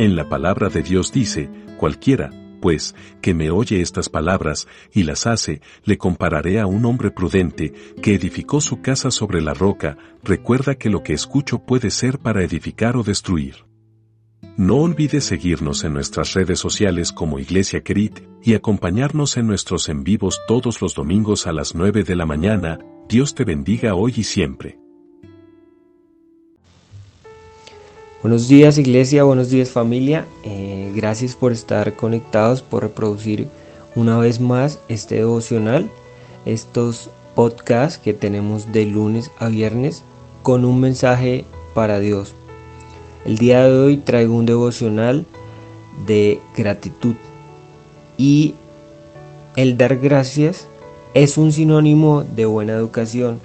En la palabra de Dios dice, cualquiera, pues, que me oye estas palabras y las hace, le compararé a un hombre prudente que edificó su casa sobre la roca, recuerda que lo que escucho puede ser para edificar o destruir. No olvides seguirnos en nuestras redes sociales como Iglesia Querit y acompañarnos en nuestros en vivos todos los domingos a las 9 de la mañana. Dios te bendiga hoy y siempre. Buenos días Iglesia, buenos días familia. Eh, gracias por estar conectados, por reproducir una vez más este devocional, estos podcasts que tenemos de lunes a viernes con un mensaje para Dios. El día de hoy traigo un devocional de gratitud y el dar gracias es un sinónimo de buena educación.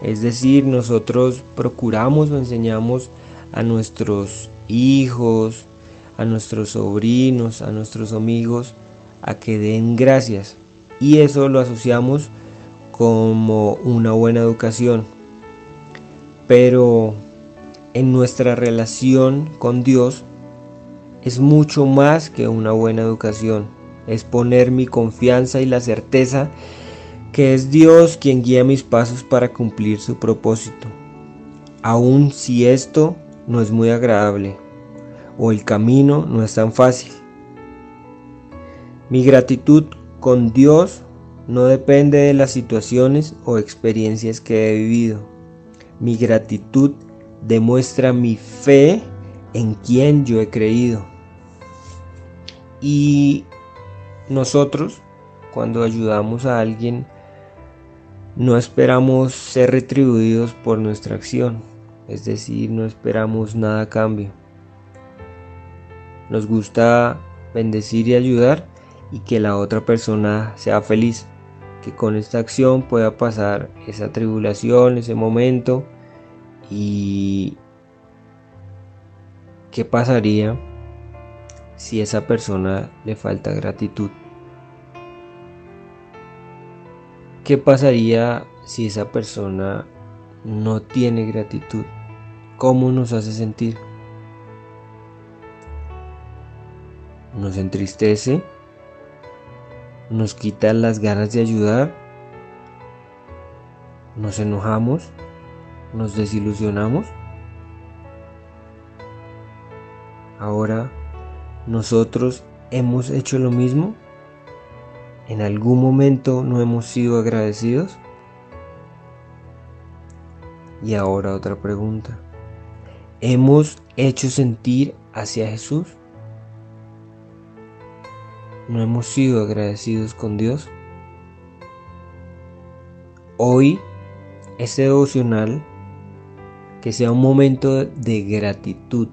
Es decir, nosotros procuramos o enseñamos a nuestros hijos, a nuestros sobrinos, a nuestros amigos, a que den gracias. Y eso lo asociamos como una buena educación. Pero en nuestra relación con Dios es mucho más que una buena educación. Es poner mi confianza y la certeza que es Dios quien guía mis pasos para cumplir su propósito. Aun si esto no es muy agradable o el camino no es tan fácil. Mi gratitud con Dios no depende de las situaciones o experiencias que he vivido. Mi gratitud demuestra mi fe en quien yo he creído. Y nosotros, cuando ayudamos a alguien, no esperamos ser retribuidos por nuestra acción es decir, no esperamos nada a cambio. Nos gusta bendecir y ayudar y que la otra persona sea feliz, que con esta acción pueda pasar esa tribulación, ese momento y qué pasaría si a esa persona le falta gratitud. ¿Qué pasaría si esa persona no tiene gratitud? ¿Cómo nos hace sentir? Nos entristece, nos quita las ganas de ayudar, nos enojamos, nos desilusionamos. Ahora, nosotros hemos hecho lo mismo. ¿En algún momento no hemos sido agradecidos? Y ahora otra pregunta. ¿Hemos hecho sentir hacia Jesús? ¿No hemos sido agradecidos con Dios? Hoy, este devocional, que sea un momento de gratitud,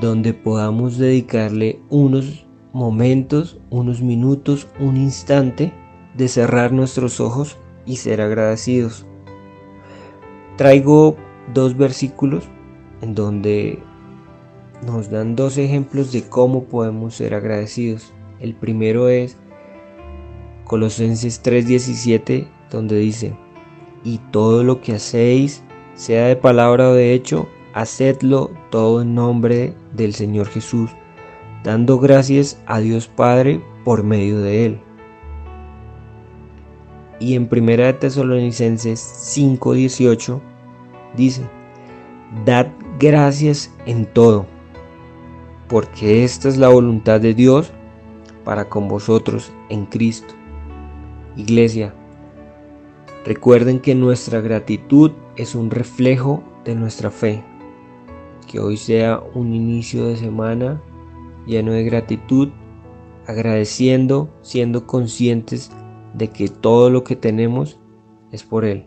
donde podamos dedicarle unos momentos, unos minutos, un instante de cerrar nuestros ojos y ser agradecidos. Traigo dos versículos en donde nos dan dos ejemplos de cómo podemos ser agradecidos. El primero es Colosenses 3:17, donde dice, y todo lo que hacéis, sea de palabra o de hecho, hacedlo todo en nombre del Señor Jesús, dando gracias a Dios Padre por medio de Él. Y en 1 Tesalonicenses 5:18 dice, Dad gracias en todo, porque esta es la voluntad de Dios para con vosotros en Cristo. Iglesia, recuerden que nuestra gratitud es un reflejo de nuestra fe. Que hoy sea un inicio de semana lleno de gratitud, agradeciendo, siendo conscientes de que todo lo que tenemos es por Él.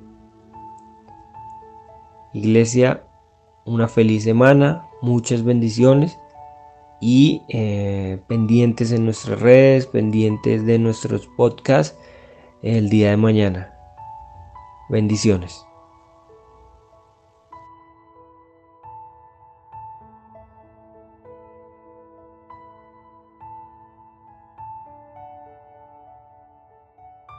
Iglesia, una feliz semana, muchas bendiciones y eh, pendientes en nuestras redes, pendientes de nuestros podcasts el día de mañana. Bendiciones.